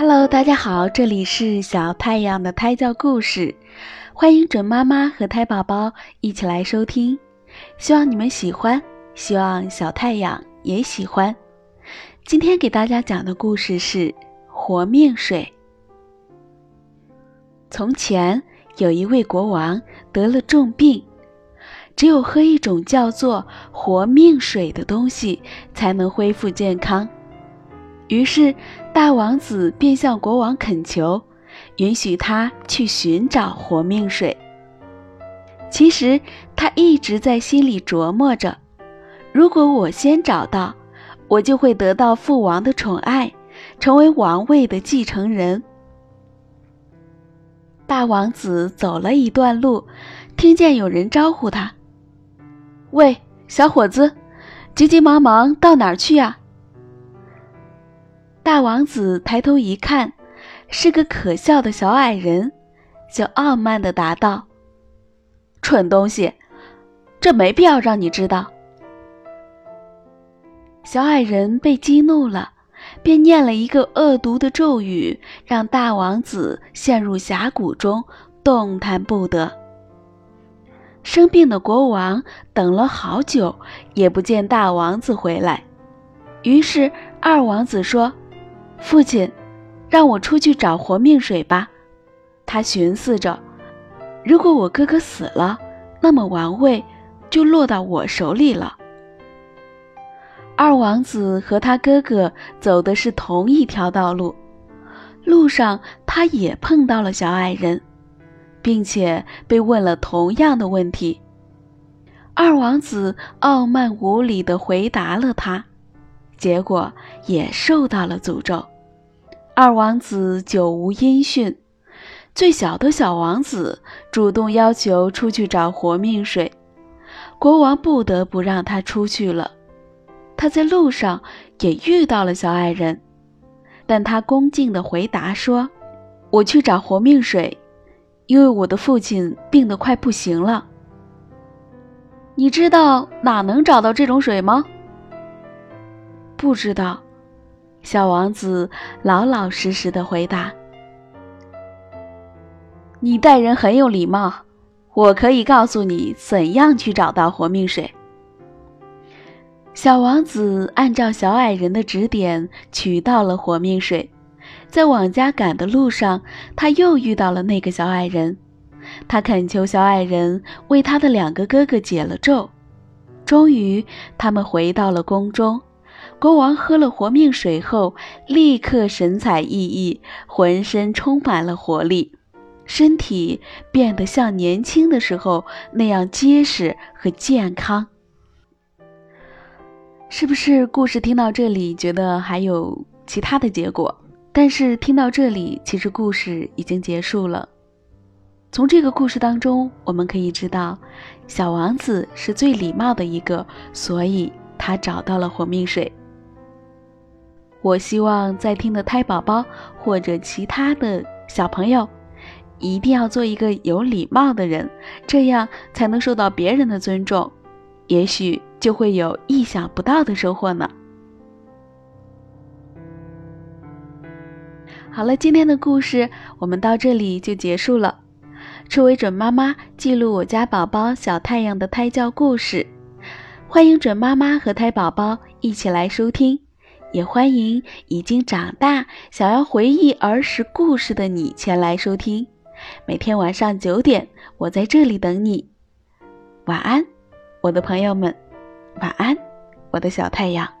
Hello，大家好，这里是小太阳的胎教故事，欢迎准妈妈和胎宝宝一起来收听，希望你们喜欢，希望小太阳也喜欢。今天给大家讲的故事是活命水。从前有一位国王得了重病，只有喝一种叫做活命水的东西，才能恢复健康。于是，大王子便向国王恳求，允许他去寻找活命水。其实，他一直在心里琢磨着：如果我先找到，我就会得到父王的宠爱，成为王位的继承人。大王子走了一段路，听见有人招呼他：“喂，小伙子，急急忙忙到哪儿去呀？”大王子抬头一看，是个可笑的小矮人，就傲慢地答道：“蠢东西，这没必要让你知道。”小矮人被激怒了，便念了一个恶毒的咒语，让大王子陷入峡谷中，动弹不得。生病的国王等了好久，也不见大王子回来，于是二王子说。父亲，让我出去找活命水吧。他寻思着，如果我哥哥死了，那么王位就落到我手里了。二王子和他哥哥走的是同一条道路，路上他也碰到了小矮人，并且被问了同样的问题。二王子傲慢无礼地回答了他。结果也受到了诅咒，二王子久无音讯，最小的小王子主动要求出去找活命水，国王不得不让他出去了。他在路上也遇到了小矮人，但他恭敬地回答说：“我去找活命水，因为我的父亲病得快不行了。你知道哪能找到这种水吗？”不知道，小王子老老实实的回答：“你待人很有礼貌，我可以告诉你怎样去找到活命水。”小王子按照小矮人的指点取到了活命水，在往家赶的路上，他又遇到了那个小矮人，他恳求小矮人为他的两个哥哥解了咒，终于，他们回到了宫中。国王喝了活命水后，立刻神采奕奕，浑身充满了活力，身体变得像年轻的时候那样结实和健康。是不是故事听到这里觉得还有其他的结果？但是听到这里，其实故事已经结束了。从这个故事当中，我们可以知道，小王子是最礼貌的一个，所以他找到了活命水。我希望在听的胎宝宝或者其他的小朋友，一定要做一个有礼貌的人，这样才能受到别人的尊重，也许就会有意想不到的收获呢。好了，今天的故事我们到这里就结束了。初为准妈妈记录我家宝宝小太阳的胎教故事，欢迎准妈妈和胎宝宝一起来收听。也欢迎已经长大想要回忆儿时故事的你前来收听。每天晚上九点，我在这里等你。晚安，我的朋友们。晚安，我的小太阳。